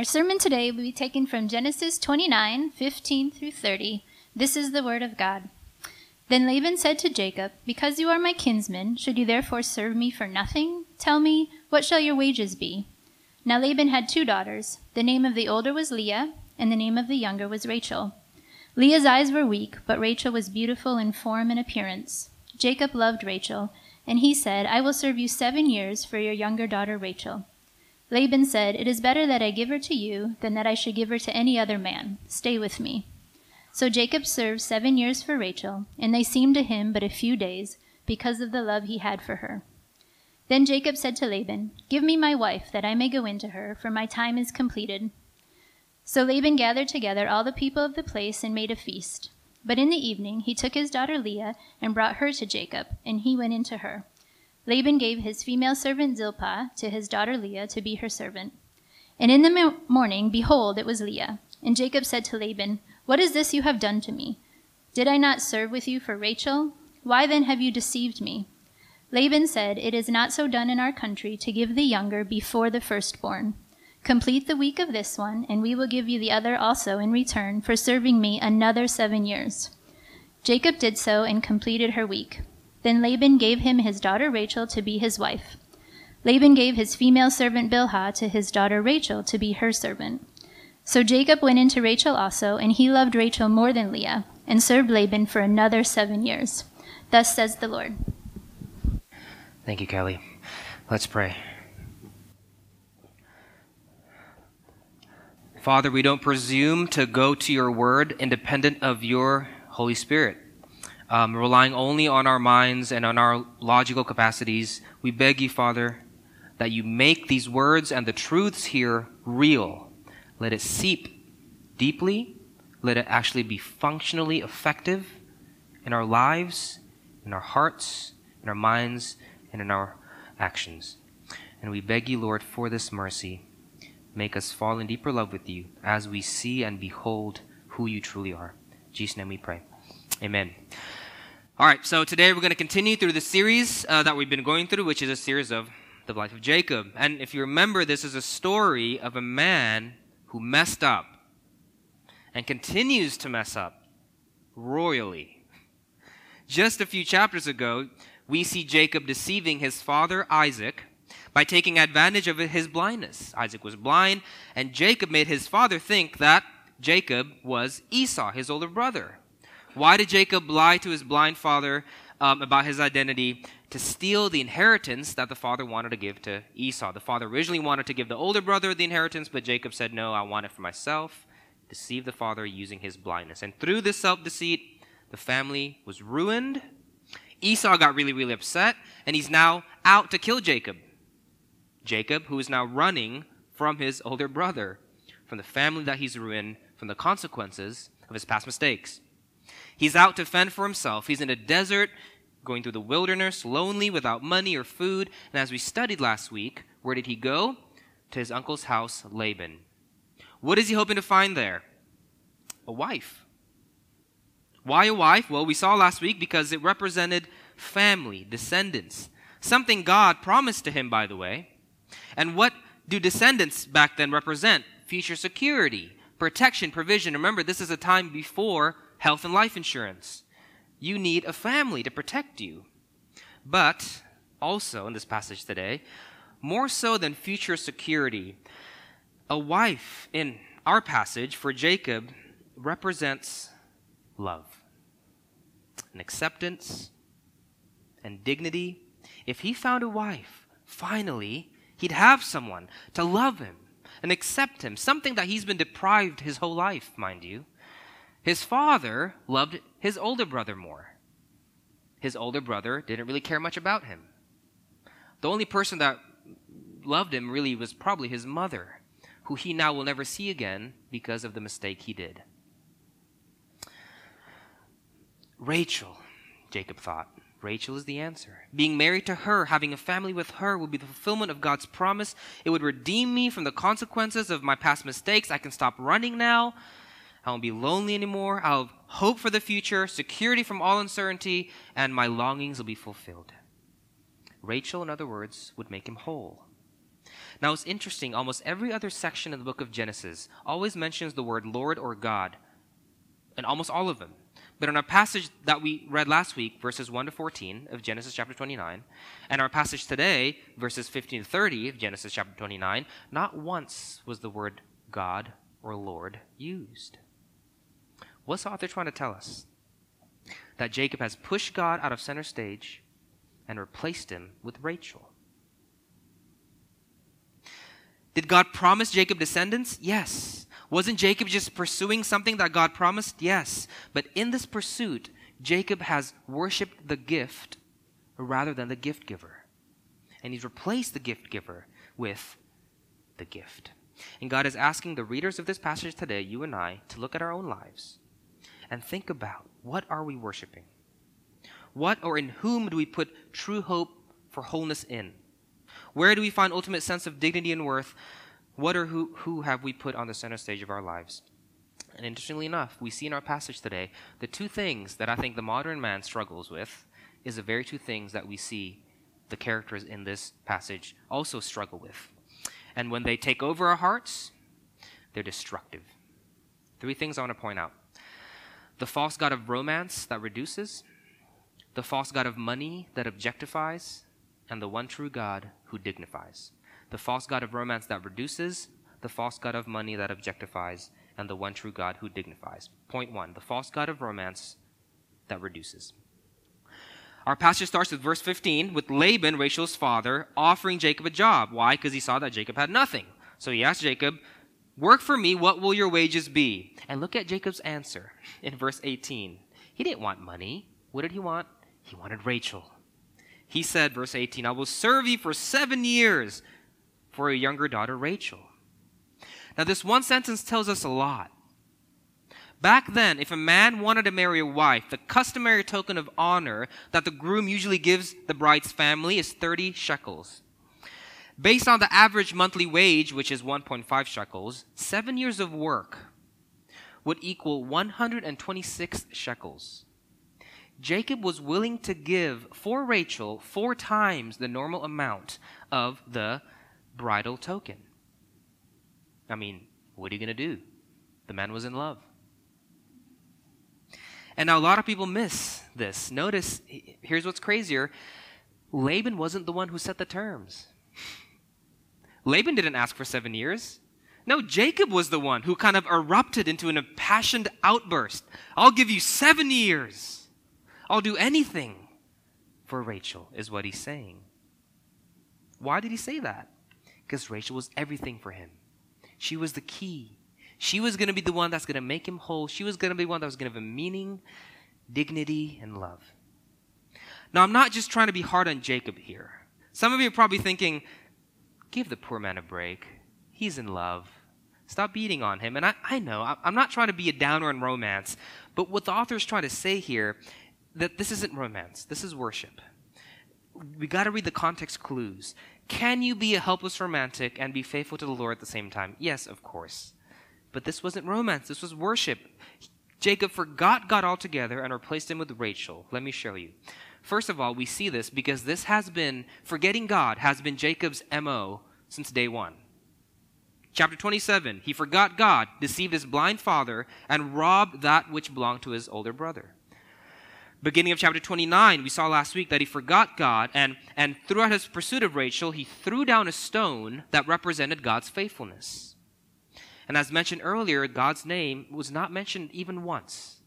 Our sermon today will be taken from Genesis 29 15 through 30. This is the word of God. Then Laban said to Jacob, Because you are my kinsman, should you therefore serve me for nothing? Tell me, what shall your wages be? Now Laban had two daughters. The name of the older was Leah, and the name of the younger was Rachel. Leah's eyes were weak, but Rachel was beautiful in form and appearance. Jacob loved Rachel, and he said, I will serve you seven years for your younger daughter Rachel. Laban said, It is better that I give her to you than that I should give her to any other man. Stay with me. So Jacob served seven years for Rachel, and they seemed to him but a few days, because of the love he had for her. Then Jacob said to Laban, Give me my wife, that I may go in to her, for my time is completed. So Laban gathered together all the people of the place and made a feast. But in the evening he took his daughter Leah and brought her to Jacob, and he went in to her. Laban gave his female servant Zilpah to his daughter Leah to be her servant. And in the morning, behold, it was Leah. And Jacob said to Laban, What is this you have done to me? Did I not serve with you for Rachel? Why then have you deceived me? Laban said, It is not so done in our country to give the younger before the firstborn. Complete the week of this one, and we will give you the other also in return for serving me another seven years. Jacob did so and completed her week. Then Laban gave him his daughter Rachel to be his wife. Laban gave his female servant Bilhah to his daughter Rachel to be her servant. So Jacob went into Rachel also, and he loved Rachel more than Leah, and served Laban for another seven years. Thus says the Lord. Thank you, Kelly. Let's pray. Father, we don't presume to go to your word independent of your Holy Spirit um, relying only on our minds and on our logical capacities, we beg you, Father, that you make these words and the truths here real. Let it seep deeply. Let it actually be functionally effective in our lives, in our hearts, in our minds, and in our actions. And we beg you, Lord, for this mercy. Make us fall in deeper love with you as we see and behold who you truly are. In Jesus' name we pray. Amen. All right, so today we're going to continue through the series uh, that we've been going through, which is a series of the life of Jacob. And if you remember, this is a story of a man who messed up and continues to mess up royally. Just a few chapters ago, we see Jacob deceiving his father Isaac by taking advantage of his blindness. Isaac was blind, and Jacob made his father think that Jacob was Esau, his older brother. Why did Jacob lie to his blind father um, about his identity? To steal the inheritance that the father wanted to give to Esau. The father originally wanted to give the older brother the inheritance, but Jacob said, No, I want it for myself. Deceive the father using his blindness. And through this self deceit, the family was ruined. Esau got really, really upset, and he's now out to kill Jacob. Jacob, who is now running from his older brother, from the family that he's ruined, from the consequences of his past mistakes. He's out to fend for himself. He's in a desert, going through the wilderness, lonely, without money or food. And as we studied last week, where did he go? To his uncle's house, Laban. What is he hoping to find there? A wife. Why a wife? Well, we saw last week because it represented family, descendants. Something God promised to him, by the way. And what do descendants back then represent? Future security, protection, provision. Remember, this is a time before health and life insurance. You need a family to protect you. But also in this passage today, more so than future security, a wife in our passage for Jacob represents love and acceptance and dignity. If he found a wife, finally, he'd have someone to love him and accept him, something that he's been deprived his whole life, mind you. His father loved his older brother more. His older brother didn't really care much about him. The only person that loved him really was probably his mother, who he now will never see again because of the mistake he did. Rachel, Jacob thought. Rachel is the answer. Being married to her, having a family with her, will be the fulfillment of God's promise. It would redeem me from the consequences of my past mistakes. I can stop running now. I won't be lonely anymore. I'll have hope for the future, security from all uncertainty, and my longings will be fulfilled. Rachel, in other words, would make him whole. Now it's interesting, almost every other section in the book of Genesis always mentions the word Lord or God, and almost all of them. But in our passage that we read last week, verses 1 to 14 of Genesis chapter 29, and our passage today, verses 15 to 30 of Genesis chapter 29, not once was the word God or Lord used. What's the author trying to tell us? That Jacob has pushed God out of center stage and replaced him with Rachel. Did God promise Jacob descendants? Yes. Wasn't Jacob just pursuing something that God promised? Yes. But in this pursuit, Jacob has worshiped the gift rather than the gift giver. And he's replaced the gift giver with the gift. And God is asking the readers of this passage today, you and I, to look at our own lives and think about what are we worshiping? What or in whom do we put true hope for wholeness in? Where do we find ultimate sense of dignity and worth? What or who, who have we put on the center stage of our lives? And interestingly enough, we see in our passage today the two things that I think the modern man struggles with is the very two things that we see the characters in this passage also struggle with. And when they take over our hearts, they're destructive. Three things I want to point out the false God of romance that reduces, the false God of money that objectifies, and the one true God who dignifies. The false God of romance that reduces, the false God of money that objectifies, and the one true God who dignifies. Point one the false God of romance that reduces. Our passage starts with verse 15 with Laban, Rachel's father, offering Jacob a job. Why? Because he saw that Jacob had nothing. So he asked Jacob, Work for me, what will your wages be? And look at Jacob's answer in verse 18. He didn't want money. What did he want? He wanted Rachel. He said, verse 18, I will serve you for seven years for your younger daughter, Rachel. Now, this one sentence tells us a lot. Back then, if a man wanted to marry a wife, the customary token of honor that the groom usually gives the bride's family is 30 shekels. Based on the average monthly wage, which is 1.5 shekels, seven years of work would equal 126 shekels. Jacob was willing to give for Rachel four times the normal amount of the bridal token. I mean, what are you going to do? The man was in love. And now a lot of people miss this. Notice, here's what's crazier Laban wasn't the one who set the terms. Laban didn't ask for seven years. No, Jacob was the one who kind of erupted into an impassioned outburst. I'll give you seven years. I'll do anything for Rachel, is what he's saying. Why did he say that? Because Rachel was everything for him. She was the key. She was going to be the one that's going to make him whole. She was going to be one that was going to have meaning, dignity, and love. Now, I'm not just trying to be hard on Jacob here. Some of you are probably thinking, give the poor man a break. He's in love. Stop beating on him. And I, I know, I'm not trying to be a downer in romance, but what the author is trying to say here that this isn't romance, this is worship. We got to read the context clues. Can you be a helpless romantic and be faithful to the Lord at the same time? Yes, of course. But this wasn't romance, this was worship. Jacob forgot God altogether and replaced him with Rachel. Let me show you. First of all, we see this because this has been, forgetting God has been Jacob's MO since day one. Chapter 27, he forgot God, deceived his blind father, and robbed that which belonged to his older brother beginning of chapter 29, we saw last week that he forgot God, and, and throughout his pursuit of Rachel, he threw down a stone that represented God's faithfulness. And as mentioned earlier, God's name was not mentioned even once,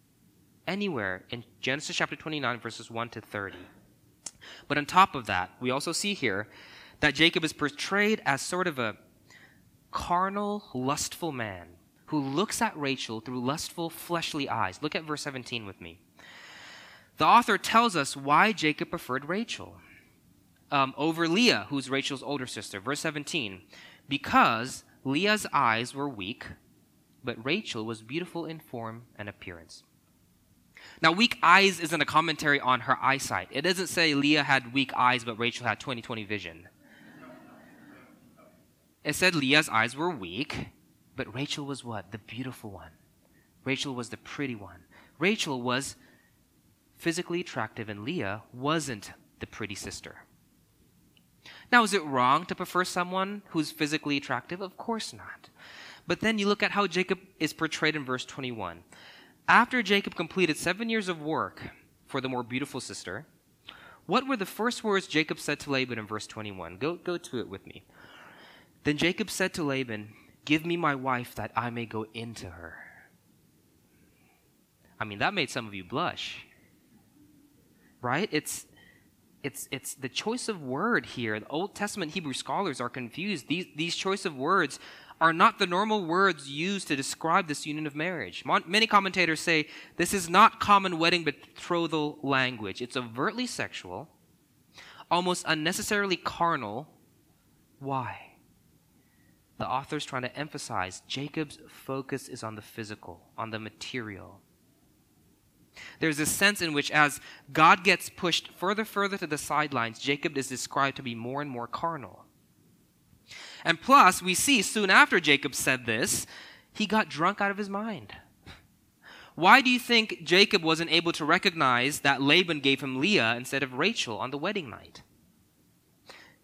anywhere in Genesis chapter 29, verses 1 to 30. But on top of that, we also see here that Jacob is portrayed as sort of a carnal, lustful man who looks at Rachel through lustful, fleshly eyes. Look at verse 17 with me. The author tells us why Jacob preferred Rachel um, over Leah, who's Rachel's older sister. Verse 17 Because Leah's eyes were weak, but Rachel was beautiful in form and appearance. Now, weak eyes isn't a commentary on her eyesight. It doesn't say Leah had weak eyes, but Rachel had 20 20 vision. It said Leah's eyes were weak, but Rachel was what? The beautiful one. Rachel was the pretty one. Rachel was physically attractive, and Leah wasn't the pretty sister. Now, is it wrong to prefer someone who's physically attractive? Of course not. But then you look at how Jacob is portrayed in verse 21. After Jacob completed seven years of work for the more beautiful sister, what were the first words Jacob said to Laban in verse 21? Go, go to it with me. Then Jacob said to Laban, Give me my wife that I may go into her. I mean, that made some of you blush. Right? It's it's it's the choice of word here. The Old Testament Hebrew scholars are confused. These these choice of words are not the normal words used to describe this union of marriage. Many commentators say this is not common wedding betrothal language. It's overtly sexual, almost unnecessarily carnal. Why? The author's trying to emphasize Jacob's focus is on the physical, on the material. There's a sense in which, as God gets pushed further, further to the sidelines, Jacob is described to be more and more carnal. And plus, we see soon after Jacob said this, he got drunk out of his mind. Why do you think Jacob wasn't able to recognize that Laban gave him Leah instead of Rachel on the wedding night?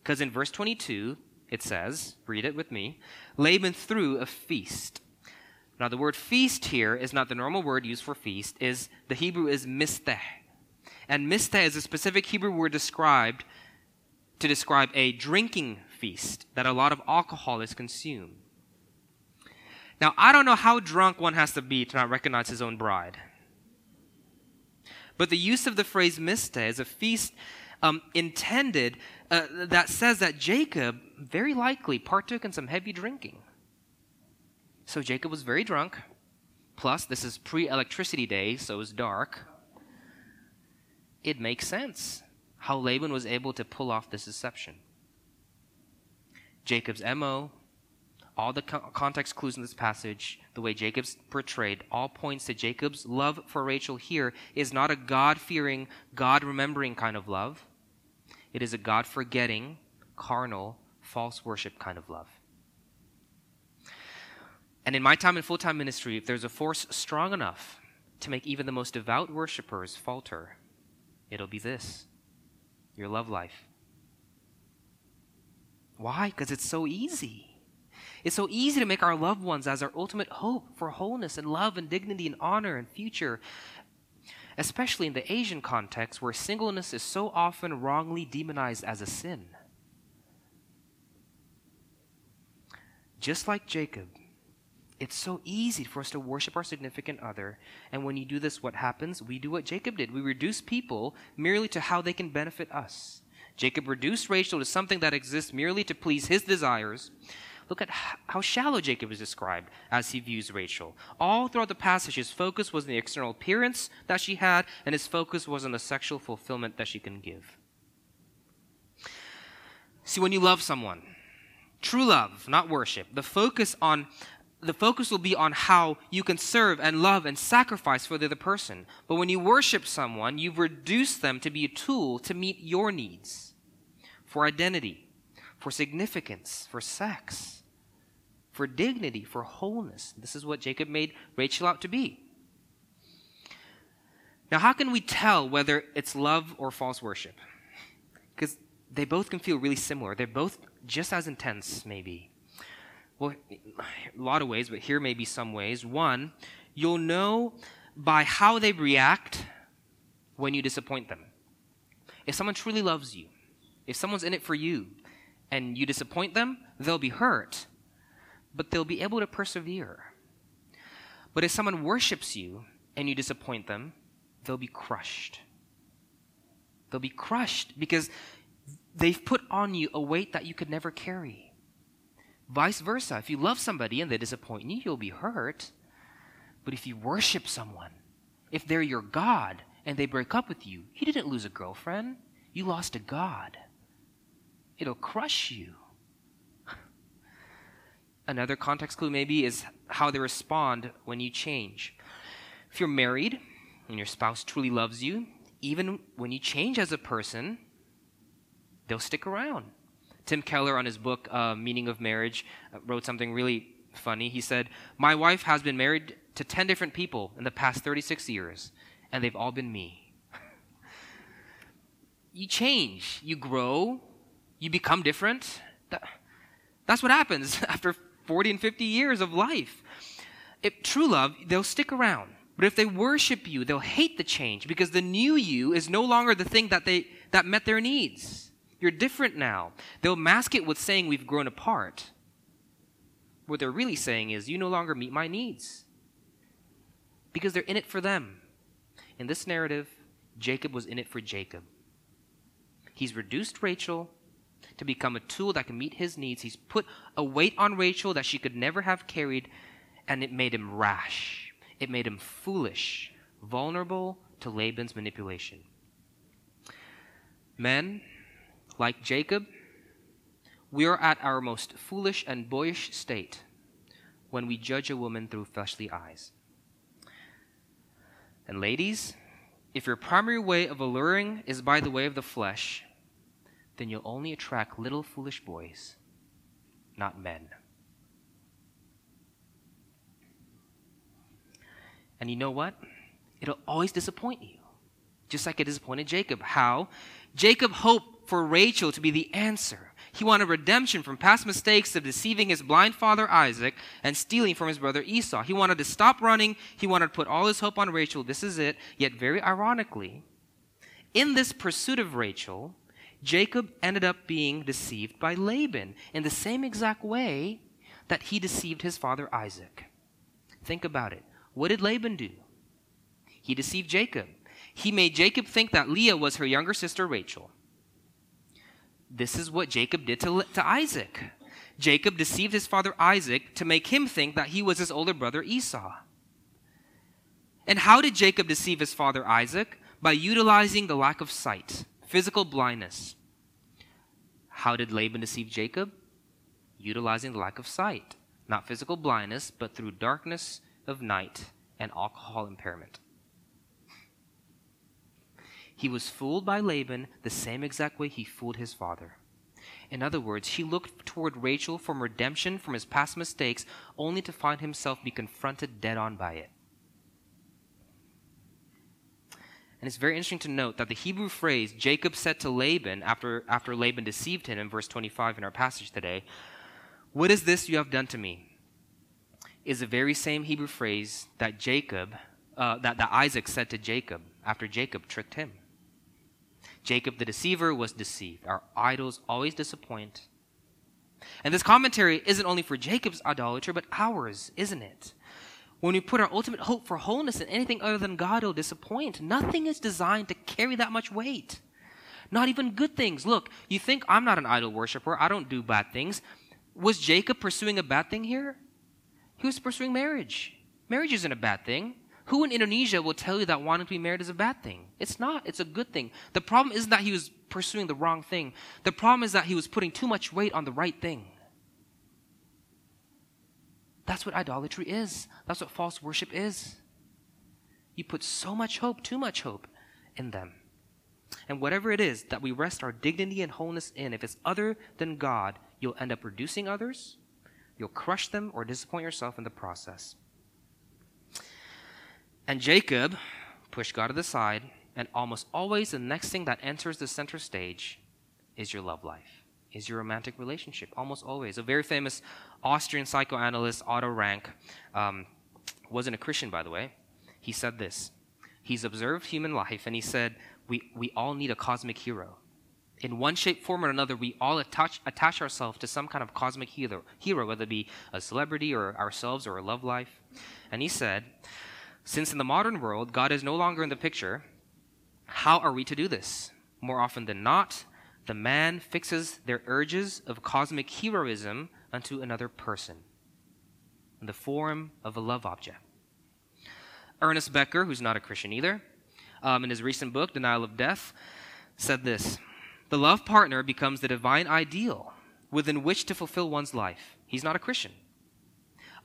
Because in verse 22, it says, read it with me, Laban threw a feast. Now, the word feast here is not the normal word used for feast, is the Hebrew is misteh. And misteh is a specific Hebrew word described to describe a drinking feast that a lot of alcohol is consumed. Now, I don't know how drunk one has to be to not recognize his own bride. But the use of the phrase mista is a feast um, intended uh, that says that Jacob very likely partook in some heavy drinking. So Jacob was very drunk. Plus, this is pre electricity day, so it's dark. It makes sense how Laban was able to pull off this deception. Jacob's MO, all the context clues in this passage, the way Jacob's portrayed, all points to Jacob's love for Rachel here is not a God fearing, God remembering kind of love. It is a God forgetting, carnal, false worship kind of love. And in my time in full time ministry, if there's a force strong enough to make even the most devout worshippers falter, it'll be this your love life. Why? Because it's so easy. It's so easy to make our loved ones as our ultimate hope for wholeness and love and dignity and honor and future, especially in the Asian context where singleness is so often wrongly demonized as a sin. Just like Jacob, it's so easy for us to worship our significant other. And when you do this, what happens? We do what Jacob did. We reduce people merely to how they can benefit us. Jacob reduced Rachel to something that exists merely to please his desires. Look at how shallow Jacob is described as he views Rachel. All throughout the passage, his focus was on the external appearance that she had, and his focus was on the sexual fulfillment that she can give. See, when you love someone, true love, not worship, the focus on the focus will be on how you can serve and love and sacrifice for the other person. But when you worship someone, you've reduced them to be a tool to meet your needs for identity, for significance, for sex, for dignity, for wholeness. This is what Jacob made Rachel out to be. Now, how can we tell whether it's love or false worship? Because they both can feel really similar. They're both just as intense, maybe. Well, a lot of ways, but here may be some ways. One, you'll know by how they react when you disappoint them. If someone truly loves you, if someone's in it for you and you disappoint them, they'll be hurt, but they'll be able to persevere. But if someone worships you and you disappoint them, they'll be crushed. They'll be crushed because they've put on you a weight that you could never carry. Vice versa. If you love somebody and they disappoint you, you'll be hurt. But if you worship someone, if they're your God and they break up with you, you didn't lose a girlfriend, you lost a God it'll crush you. Another context clue, maybe, is how they respond when you change. If you're married and your spouse truly loves you, even when you change as a person, they'll stick around. Tim Keller, on his book, uh, Meaning of Marriage, uh, wrote something really funny. He said, My wife has been married to 10 different people in the past 36 years, and they've all been me. you change, you grow, you become different. That, that's what happens after 40 and 50 years of life. If true love, they'll stick around. But if they worship you, they'll hate the change because the new you is no longer the thing that they that met their needs. You're different now. They'll mask it with saying we've grown apart. What they're really saying is you no longer meet my needs. Because they're in it for them. In this narrative, Jacob was in it for Jacob. He's reduced Rachel to become a tool that can meet his needs. He's put a weight on Rachel that she could never have carried, and it made him rash it made him foolish, vulnerable to Laban's manipulation. Men, like Jacob, we are at our most foolish and boyish state when we judge a woman through fleshly eyes. And ladies, if your primary way of alluring is by the way of the flesh, then you'll only attract little foolish boys, not men. And you know what? It'll always disappoint you. Just like it disappointed Jacob. How? Jacob hoped for Rachel to be the answer. He wanted redemption from past mistakes of deceiving his blind father Isaac and stealing from his brother Esau. He wanted to stop running. He wanted to put all his hope on Rachel. This is it. Yet, very ironically, in this pursuit of Rachel, Jacob ended up being deceived by Laban in the same exact way that he deceived his father Isaac. Think about it. What did Laban do? He deceived Jacob. He made Jacob think that Leah was her younger sister Rachel. This is what Jacob did to, to Isaac. Jacob deceived his father Isaac to make him think that he was his older brother Esau. And how did Jacob deceive his father Isaac? By utilizing the lack of sight, physical blindness. How did Laban deceive Jacob? Utilizing the lack of sight, not physical blindness, but through darkness of night and alcohol impairment. He was fooled by Laban the same exact way he fooled his father. In other words, he looked toward Rachel for redemption from his past mistakes, only to find himself be confronted dead on by it. And it's very interesting to note that the Hebrew phrase Jacob said to Laban after, after Laban deceived him in verse 25 in our passage today, What is this you have done to me? is the very same Hebrew phrase that Jacob, uh, that, that Isaac said to Jacob after Jacob tricked him. Jacob the deceiver was deceived. Our idols always disappoint. And this commentary isn't only for Jacob's idolatry, but ours, isn't it? When we put our ultimate hope for wholeness in anything other than God, it'll disappoint. Nothing is designed to carry that much weight. Not even good things. Look, you think I'm not an idol worshiper, I don't do bad things. Was Jacob pursuing a bad thing here? He was pursuing marriage. Marriage isn't a bad thing. Who in Indonesia will tell you that wanting to be married is a bad thing? It's not. It's a good thing. The problem isn't that he was pursuing the wrong thing. The problem is that he was putting too much weight on the right thing. That's what idolatry is. That's what false worship is. You put so much hope, too much hope in them. And whatever it is that we rest our dignity and wholeness in, if it's other than God, you'll end up reducing others You'll crush them or disappoint yourself in the process. And Jacob pushed God to the side, and almost always the next thing that enters the center stage is your love life, is your romantic relationship. Almost always. A very famous Austrian psychoanalyst, Otto Rank, um, wasn't a Christian, by the way. He said this. He's observed human life, and he said, we, we all need a cosmic hero in one shape, form, or another, we all attach, attach ourselves to some kind of cosmic hero, hero, whether it be a celebrity or ourselves or a love life. And he said, since in the modern world, God is no longer in the picture, how are we to do this? More often than not, the man fixes their urges of cosmic heroism unto another person in the form of a love object. Ernest Becker, who's not a Christian either, um, in his recent book, Denial of Death, said this the love partner becomes the divine ideal within which to fulfill one's life. He's not a Christian.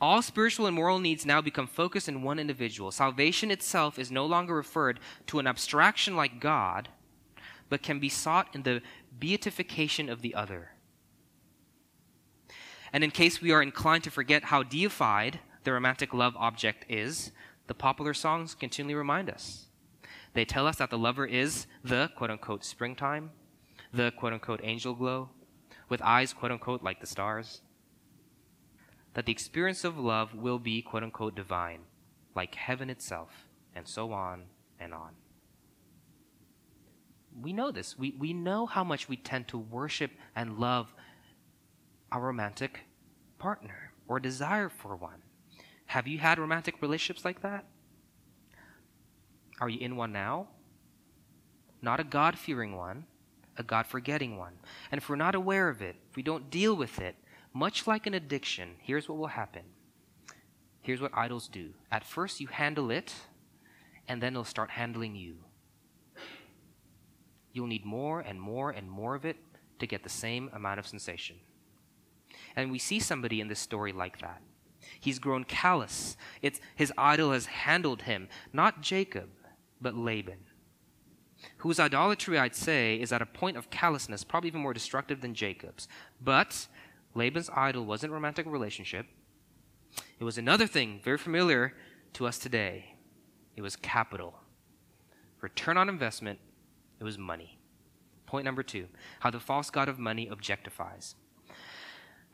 All spiritual and moral needs now become focused in one individual. Salvation itself is no longer referred to an abstraction like God, but can be sought in the beatification of the other. And in case we are inclined to forget how deified the romantic love object is, the popular songs continually remind us. They tell us that the lover is the quote unquote springtime, the quote unquote angel glow, with eyes, quote unquote, like the stars. That the experience of love will be, quote unquote, divine, like heaven itself, and so on and on. We know this. We, we know how much we tend to worship and love our romantic partner or desire for one. Have you had romantic relationships like that? Are you in one now? Not a God fearing one, a God forgetting one. And if we're not aware of it, if we don't deal with it, much like an addiction, here's what will happen. Here's what idols do. At first, you handle it, and then it'll start handling you. You'll need more and more and more of it to get the same amount of sensation. And we see somebody in this story like that. He's grown callous. It's, his idol has handled him, not Jacob, but Laban, whose idolatry, I'd say, is at a point of callousness, probably even more destructive than Jacob's. But Laban's idol wasn't romantic relationship. It was another thing very familiar to us today. It was capital. Return on investment, it was money. Point number two how the false god of money objectifies.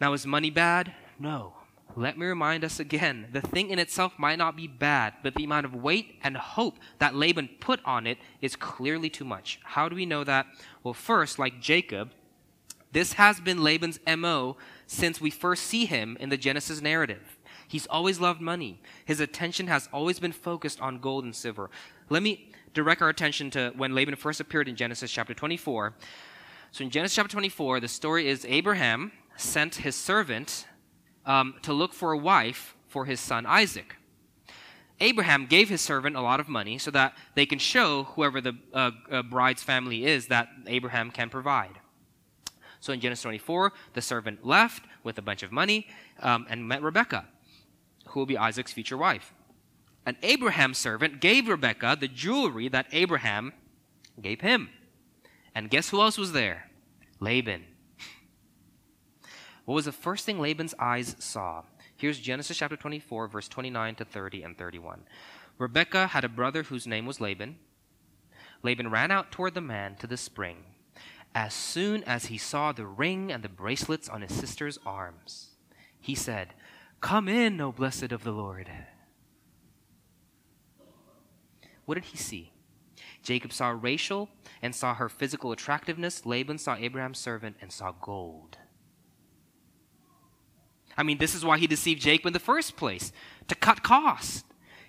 Now, is money bad? No. Let me remind us again the thing in itself might not be bad, but the amount of weight and hope that Laban put on it is clearly too much. How do we know that? Well, first, like Jacob, this has been Laban's MO since we first see him in the Genesis narrative. He's always loved money. His attention has always been focused on gold and silver. Let me direct our attention to when Laban first appeared in Genesis chapter 24. So in Genesis chapter 24, the story is Abraham sent his servant um, to look for a wife for his son Isaac. Abraham gave his servant a lot of money so that they can show whoever the uh, uh, bride's family is that Abraham can provide. So in Genesis 24, the servant left with a bunch of money um, and met Rebekah, who will be Isaac's future wife. An Abraham servant gave Rebekah the jewelry that Abraham gave him. And guess who else was there? Laban. What was the first thing Laban's eyes saw? Here's Genesis chapter 24, verse 29 to 30 and 31. Rebekah had a brother whose name was Laban. Laban ran out toward the man to the spring as soon as he saw the ring and the bracelets on his sister's arms. He said, Come in, O blessed of the Lord. What did he see? Jacob saw Rachel and saw her physical attractiveness. Laban saw Abraham's servant and saw gold. I mean, this is why he deceived Jacob in the first place to cut costs.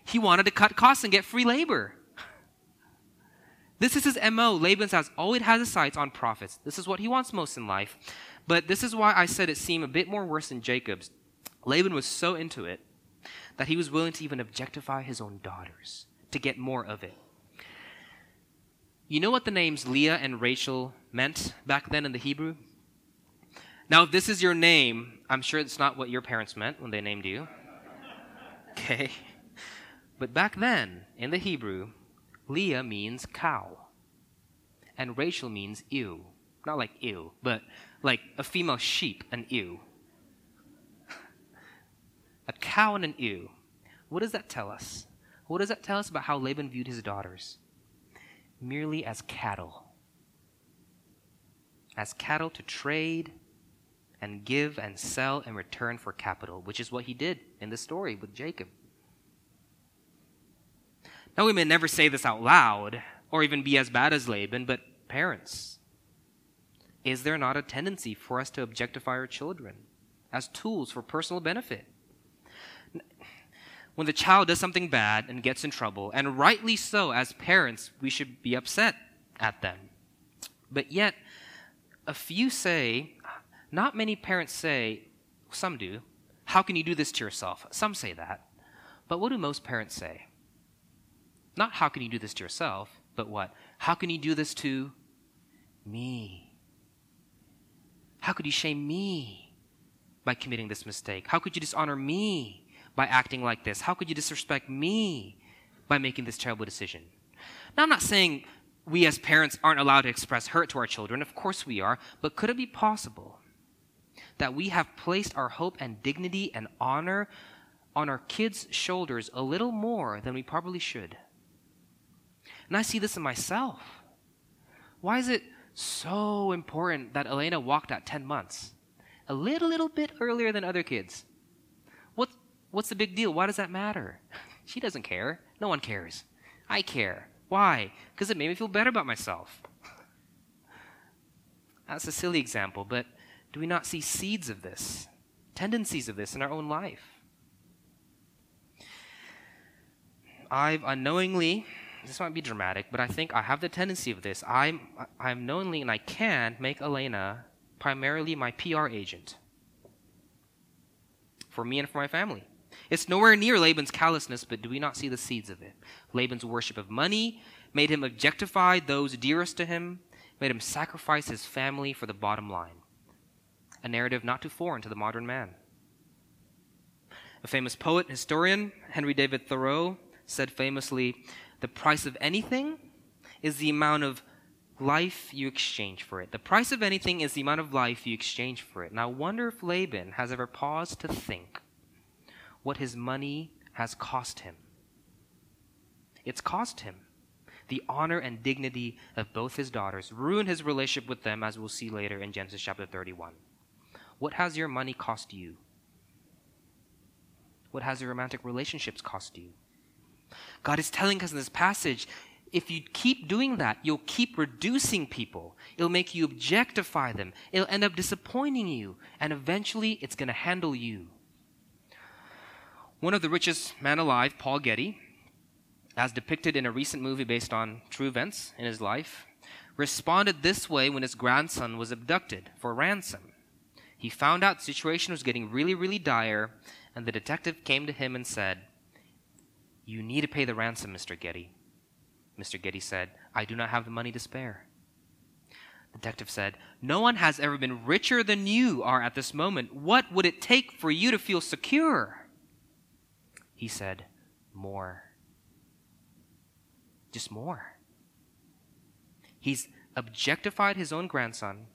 He wanted to cut costs and get free labor. This is his MO. Laban has always had his sights on profits. This is what he wants most in life. But this is why I said it seemed a bit more worse than Jacob's. Laban was so into it that he was willing to even objectify his own daughters to get more of it. You know what the names Leah and Rachel meant back then in the Hebrew? Now, if this is your name, I'm sure it's not what your parents meant when they named you. Okay. But back then, in the Hebrew, Leah means cow, and Rachel means ewe. Not like ew, but like a female sheep, an ewe. a cow and an ewe. What does that tell us? What does that tell us about how Laban viewed his daughters? Merely as cattle. As cattle to trade and give and sell in return for capital, which is what he did in the story with Jacob. Now, we may never say this out loud or even be as bad as Laban, but parents, is there not a tendency for us to objectify our children as tools for personal benefit? When the child does something bad and gets in trouble, and rightly so, as parents, we should be upset at them. But yet, a few say, not many parents say, some do, how can you do this to yourself? Some say that. But what do most parents say? Not how can you do this to yourself, but what? How can you do this to me? How could you shame me by committing this mistake? How could you dishonor me by acting like this? How could you disrespect me by making this terrible decision? Now, I'm not saying we as parents aren't allowed to express hurt to our children. Of course we are. But could it be possible that we have placed our hope and dignity and honor on our kids' shoulders a little more than we probably should? And I see this in myself. Why is it so important that Elena walked at 10 months, a little, little bit earlier than other kids. What, what's the big deal? Why does that matter? She doesn't care. No one cares. I care. Why? Because it made me feel better about myself. That's a silly example, but do we not see seeds of this, tendencies of this in our own life? I've unknowingly, this might be dramatic, but I think I have the tendency of this. I'm, I'm knowingly and I can make Elena primarily my PR agent for me and for my family. It's nowhere near Laban's callousness, but do we not see the seeds of it? Laban's worship of money made him objectify those dearest to him, made him sacrifice his family for the bottom line. A narrative not too foreign to the modern man. A famous poet, historian, Henry David Thoreau, said famously, The price of anything is the amount of life you exchange for it. The price of anything is the amount of life you exchange for it. Now, I wonder if Laban has ever paused to think what his money has cost him. It's cost him the honor and dignity of both his daughters, ruined his relationship with them, as we'll see later in Genesis chapter 31. What has your money cost you? What has your romantic relationships cost you? God is telling us in this passage if you keep doing that, you'll keep reducing people. It'll make you objectify them. It'll end up disappointing you. And eventually, it's going to handle you. One of the richest men alive, Paul Getty, as depicted in a recent movie based on true events in his life, responded this way when his grandson was abducted for ransom. He found out the situation was getting really, really dire, and the detective came to him and said, you need to pay the ransom, Mr. Getty. Mr. Getty said, I do not have the money to spare. The detective said, No one has ever been richer than you are at this moment. What would it take for you to feel secure? He said, More. Just more. He's objectified his own grandson.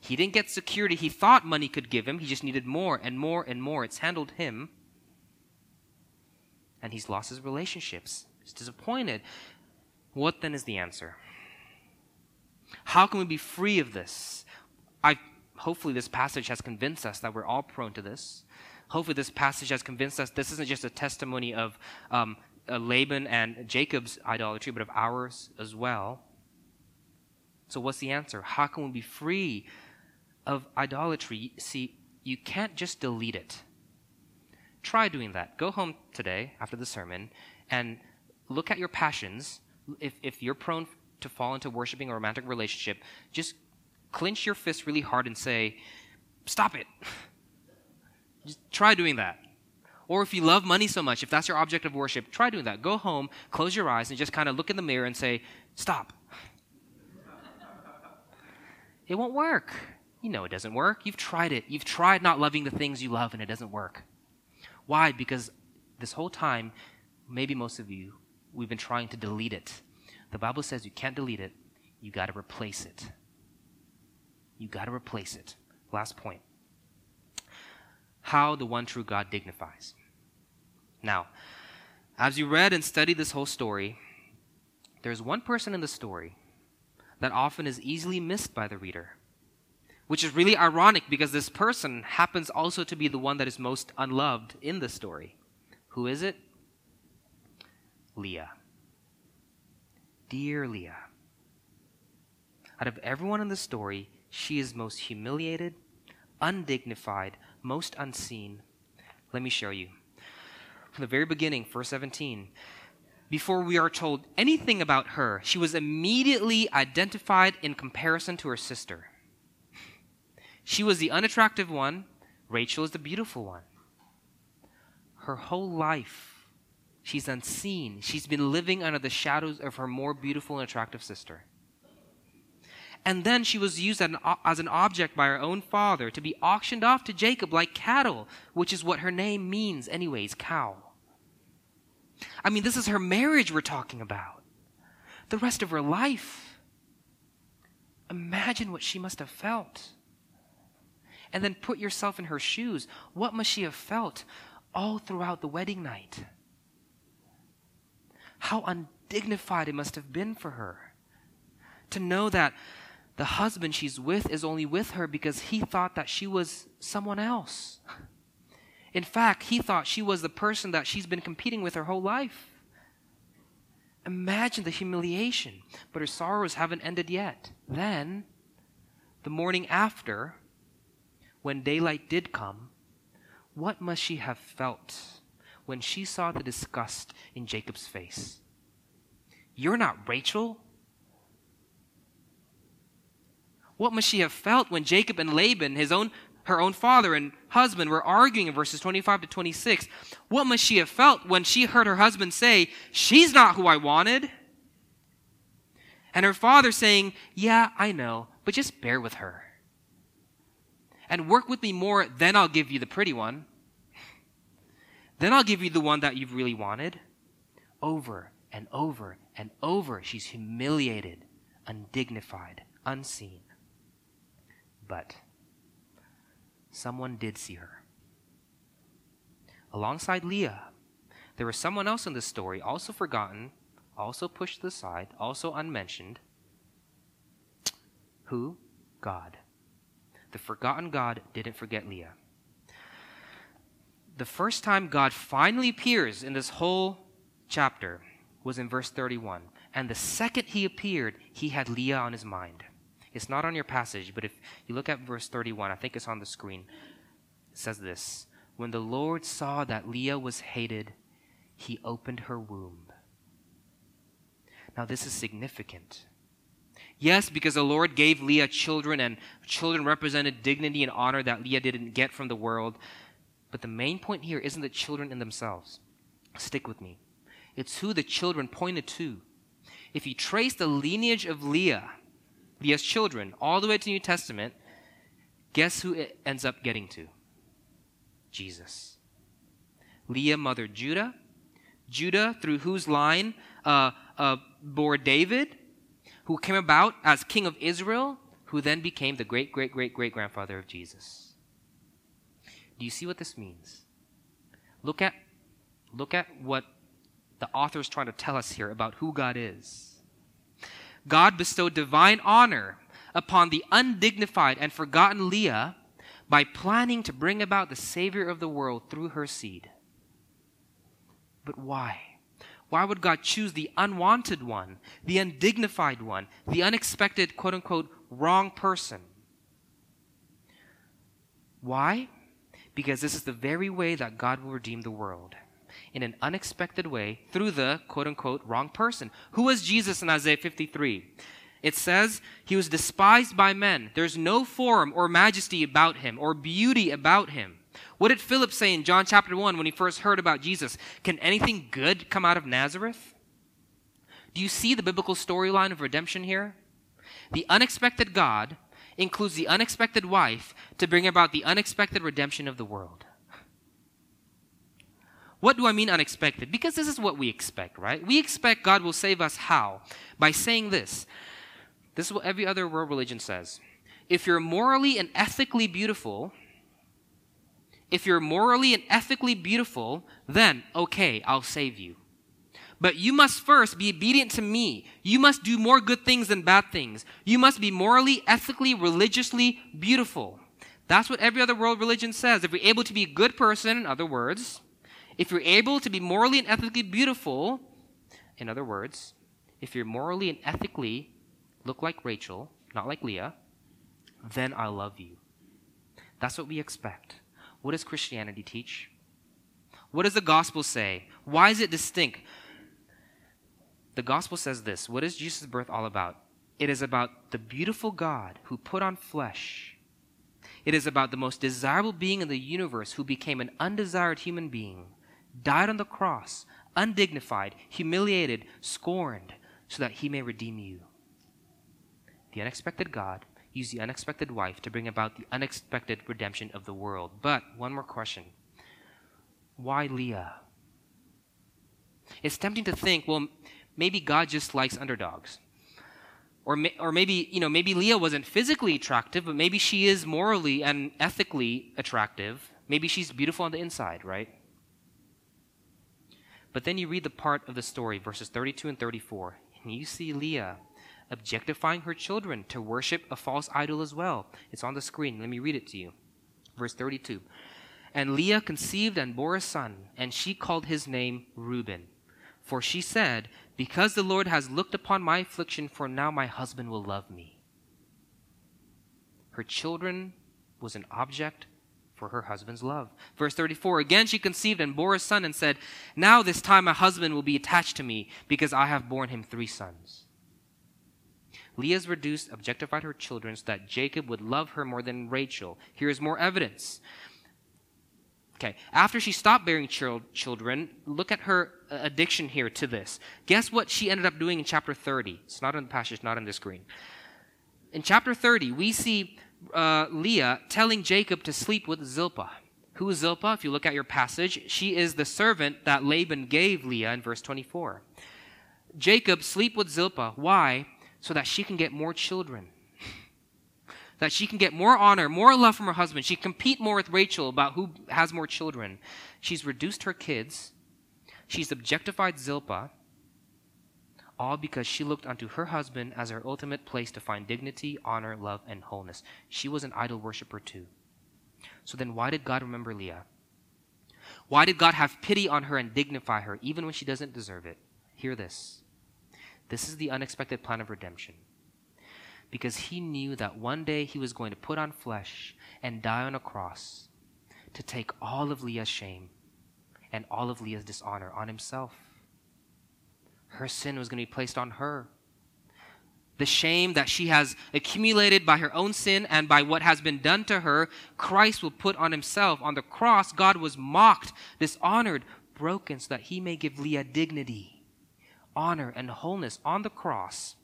He didn't get security he thought money could give him. He just needed more and more and more. It's handled him and he's lost his relationships. He's disappointed. What then is the answer? How can we be free of this? I hopefully this passage has convinced us that we're all prone to this. Hopefully this passage has convinced us this isn't just a testimony of um, uh, Laban and Jacob's idolatry, but of ours as well. So what's the answer? How can we be free of idolatry? See, you can't just delete it. Try doing that. Go home today after the sermon and look at your passions. If, if you're prone to fall into worshiping a romantic relationship, just clench your fist really hard and say, Stop it. Just try doing that. Or if you love money so much, if that's your object of worship, try doing that. Go home, close your eyes, and just kind of look in the mirror and say, Stop. it won't work. You know it doesn't work. You've tried it. You've tried not loving the things you love, and it doesn't work. Why? Because this whole time, maybe most of you, we've been trying to delete it. The Bible says you can't delete it, you got to replace it. You got to replace it. Last point. How the one true God dignifies. Now, as you read and study this whole story, there's one person in the story that often is easily missed by the reader which is really ironic because this person happens also to be the one that is most unloved in the story. Who is it? Leah. Dear Leah. Out of everyone in the story, she is most humiliated, undignified, most unseen. Let me show you. From the very beginning, verse 17, before we are told anything about her, she was immediately identified in comparison to her sister. She was the unattractive one, Rachel is the beautiful one. Her whole life, she's unseen. She's been living under the shadows of her more beautiful and attractive sister. And then she was used as an, object by her own father to be auctioned off to Jacob like cattle, which is what her name means, anyways cow. I mean, this is her marriage we're talking about. The rest of her life. Imagine what she must have felt. And then put yourself in her shoes. What must she have felt all throughout the wedding night? How undignified it must have been for her to know that the husband she's with is only with her because he thought that she was someone else. In fact, he thought she was the person that she's been competing with her whole life. Imagine the humiliation, but her sorrows haven't ended yet. Then, the morning after, when daylight did come, what must she have felt when she saw the disgust in Jacob's face? You're not Rachel. What must she have felt when Jacob and Laban, his own, her own father and husband, were arguing in verses 25 to 26? What must she have felt when she heard her husband say, She's not who I wanted? And her father saying, Yeah, I know, but just bear with her. And work with me more, then I'll give you the pretty one. Then I'll give you the one that you've really wanted. Over and over and over, she's humiliated, undignified, unseen. But someone did see her. Alongside Leah, there was someone else in the story, also forgotten, also pushed to the side, also unmentioned. Who? God. The forgotten God didn't forget Leah. The first time God finally appears in this whole chapter was in verse 31. And the second he appeared, he had Leah on his mind. It's not on your passage, but if you look at verse 31, I think it's on the screen. It says this When the Lord saw that Leah was hated, he opened her womb. Now, this is significant. Yes, because the Lord gave Leah children, and children represented dignity and honor that Leah didn't get from the world. But the main point here isn't the children in themselves. Stick with me. It's who the children pointed to. If you trace the lineage of Leah, Leah's children, all the way to New Testament, guess who it ends up getting to? Jesus. Leah mothered Judah. Judah, through whose line uh, uh, bore David, who came about as king of Israel, who then became the great, great, great, great grandfather of Jesus. Do you see what this means? Look at, look at what the author is trying to tell us here about who God is. God bestowed divine honor upon the undignified and forgotten Leah by planning to bring about the Savior of the world through her seed. But why? Why would God choose the unwanted one, the undignified one, the unexpected, quote unquote, wrong person? Why? Because this is the very way that God will redeem the world in an unexpected way through the quote unquote wrong person. Who was Jesus in Isaiah 53? It says he was despised by men. There's no form or majesty about him or beauty about him. What did Philip say in John chapter 1 when he first heard about Jesus? Can anything good come out of Nazareth? Do you see the biblical storyline of redemption here? The unexpected God includes the unexpected wife to bring about the unexpected redemption of the world. What do I mean unexpected? Because this is what we expect, right? We expect God will save us how? By saying this. This is what every other world religion says. If you're morally and ethically beautiful, if you're morally and ethically beautiful, then okay, I'll save you. But you must first be obedient to me. You must do more good things than bad things. You must be morally, ethically, religiously beautiful. That's what every other world religion says. If you're able to be a good person, in other words, if you're able to be morally and ethically beautiful, in other words, if you're morally and ethically look like Rachel, not like Leah, then I love you. That's what we expect. What does Christianity teach? What does the gospel say? Why is it distinct? The gospel says this What is Jesus' birth all about? It is about the beautiful God who put on flesh. It is about the most desirable being in the universe who became an undesired human being died on the cross, undignified, humiliated, scorned, so that he may redeem you. The unexpected God used the unexpected wife to bring about the unexpected redemption of the world. But one more question why Leah? It's tempting to think, well, maybe God just likes underdogs. Or, or maybe, you know, maybe Leah wasn't physically attractive, but maybe she is morally and ethically attractive. Maybe she's beautiful on the inside, right? But then you read the part of the story, verses 32 and 34, and you see Leah, objectifying her children to worship a false idol as well. It's on the screen. Let me read it to you. Verse 32. And Leah conceived and bore a son, and she called his name Reuben. For she said, Because the Lord has looked upon my affliction, for now my husband will love me. Her children was an object for her husband's love. Verse 34 Again she conceived and bore a son and said, Now this time my husband will be attached to me because I have borne him three sons. Leah's reduced objectified her children so that Jacob would love her more than Rachel. Here is more evidence. Okay, after she stopped bearing children, look at her uh, addiction here to this. Guess what she ended up doing in chapter 30? It's not in the passage, not on the screen. In chapter 30, we see uh, Leah telling Jacob to sleep with Zilpah. Who is Zilpah? If you look at your passage, she is the servant that Laban gave Leah in verse 24. Jacob sleep with Zilpah. Why? So that she can get more children. that she can get more honor, more love from her husband. She compete more with Rachel about who has more children. She's reduced her kids. She's objectified Zilpah all because she looked unto her husband as her ultimate place to find dignity, honor, love, and wholeness. She was an idol worshiper too. So then, why did God remember Leah? Why did God have pity on her and dignify her, even when she doesn't deserve it? Hear this. This is the unexpected plan of redemption. Because he knew that one day he was going to put on flesh and die on a cross to take all of Leah's shame and all of Leah's dishonor on himself her sin was going to be placed on her. The shame that she has accumulated by her own sin and by what has been done to her, Christ will put on himself. On the cross, God was mocked, dishonored, broken, so that he may give Leah dignity, honor, and wholeness. On the cross,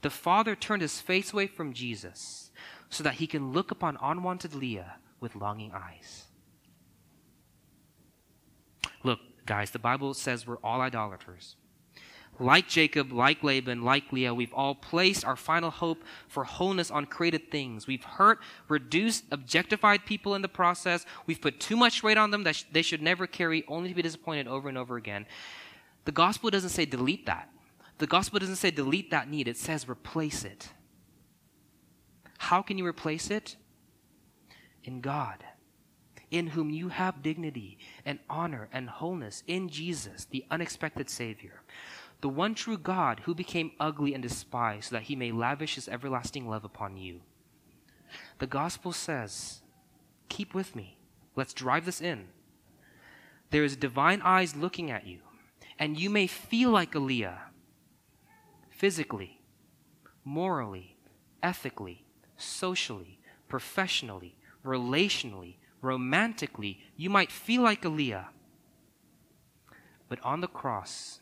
the Father turned his face away from Jesus so that he can look upon unwanted Leah with longing eyes. Look, guys, the Bible says we're all idolaters. Like Jacob, like Laban, like Leah, we've all placed our final hope for wholeness on created things. We've hurt, reduced, objectified people in the process. We've put too much weight on them that sh- they should never carry, only to be disappointed over and over again. The gospel doesn't say delete that. The gospel doesn't say delete that need, it says replace it. How can you replace it? In God, in whom you have dignity and honor and wholeness, in Jesus, the unexpected Savior the one true God who became ugly and despised so that he may lavish his everlasting love upon you. The gospel says, keep with me. Let's drive this in. There is divine eyes looking at you, and you may feel like a Leah physically, morally, ethically, socially, professionally, relationally, romantically. You might feel like a Leah. But on the cross,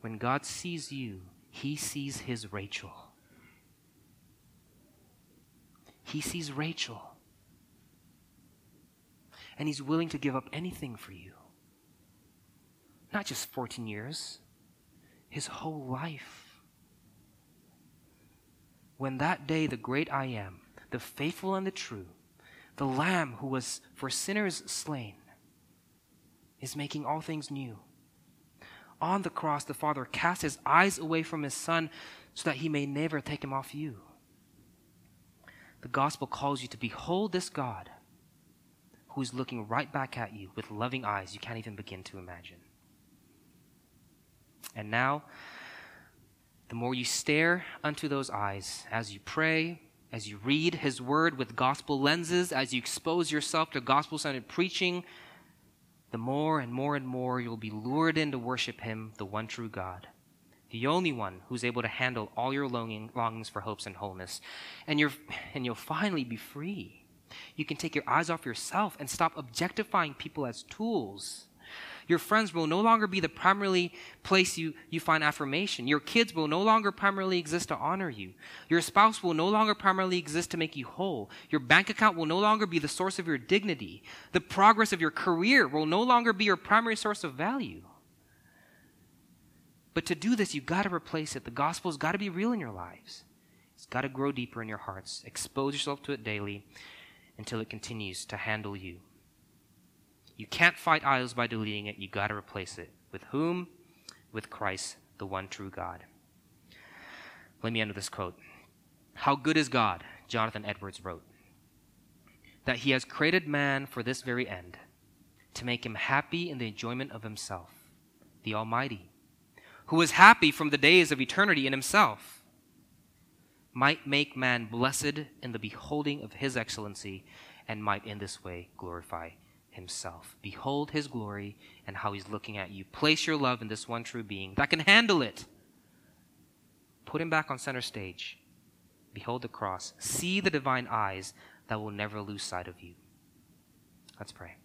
when God sees you, he sees his Rachel. He sees Rachel. And he's willing to give up anything for you. Not just 14 years, his whole life. When that day the great I am, the faithful and the true, the Lamb who was for sinners slain, is making all things new on the cross, the Father cast his eyes away from his Son so that he may never take him off you. The gospel calls you to behold this God who is looking right back at you with loving eyes you can't even begin to imagine. And now, the more you stare unto those eyes as you pray, as you read his word with gospel lenses, as you expose yourself to gospel centered preaching, the more and more and more you'll be lured in to worship Him, the one true God, the only one who's able to handle all your longing, longings for hopes and wholeness. And, you're, and you'll finally be free. You can take your eyes off yourself and stop objectifying people as tools your friends will no longer be the primarily place you, you find affirmation. Your kids will no longer primarily exist to honor you. Your spouse will no longer primarily exist to make you whole. Your bank account will no longer be the source of your dignity. The progress of your career will no longer be your primary source of value. But to do this, you've got to replace it. The gospel's got to be real in your lives. It's got to grow deeper in your hearts. Expose yourself to it daily until it continues to handle you. You can't fight idols by deleting it. You got to replace it. With whom? With Christ, the one true God. Let me end with this quote How good is God, Jonathan Edwards wrote, that he has created man for this very end, to make him happy in the enjoyment of himself, the Almighty, who was happy from the days of eternity in himself, might make man blessed in the beholding of his excellency, and might in this way glorify himself. Behold his glory and how he's looking at you. Place your love in this one true being that can handle it. Put him back on center stage. Behold the cross. See the divine eyes that will never lose sight of you. Let's pray.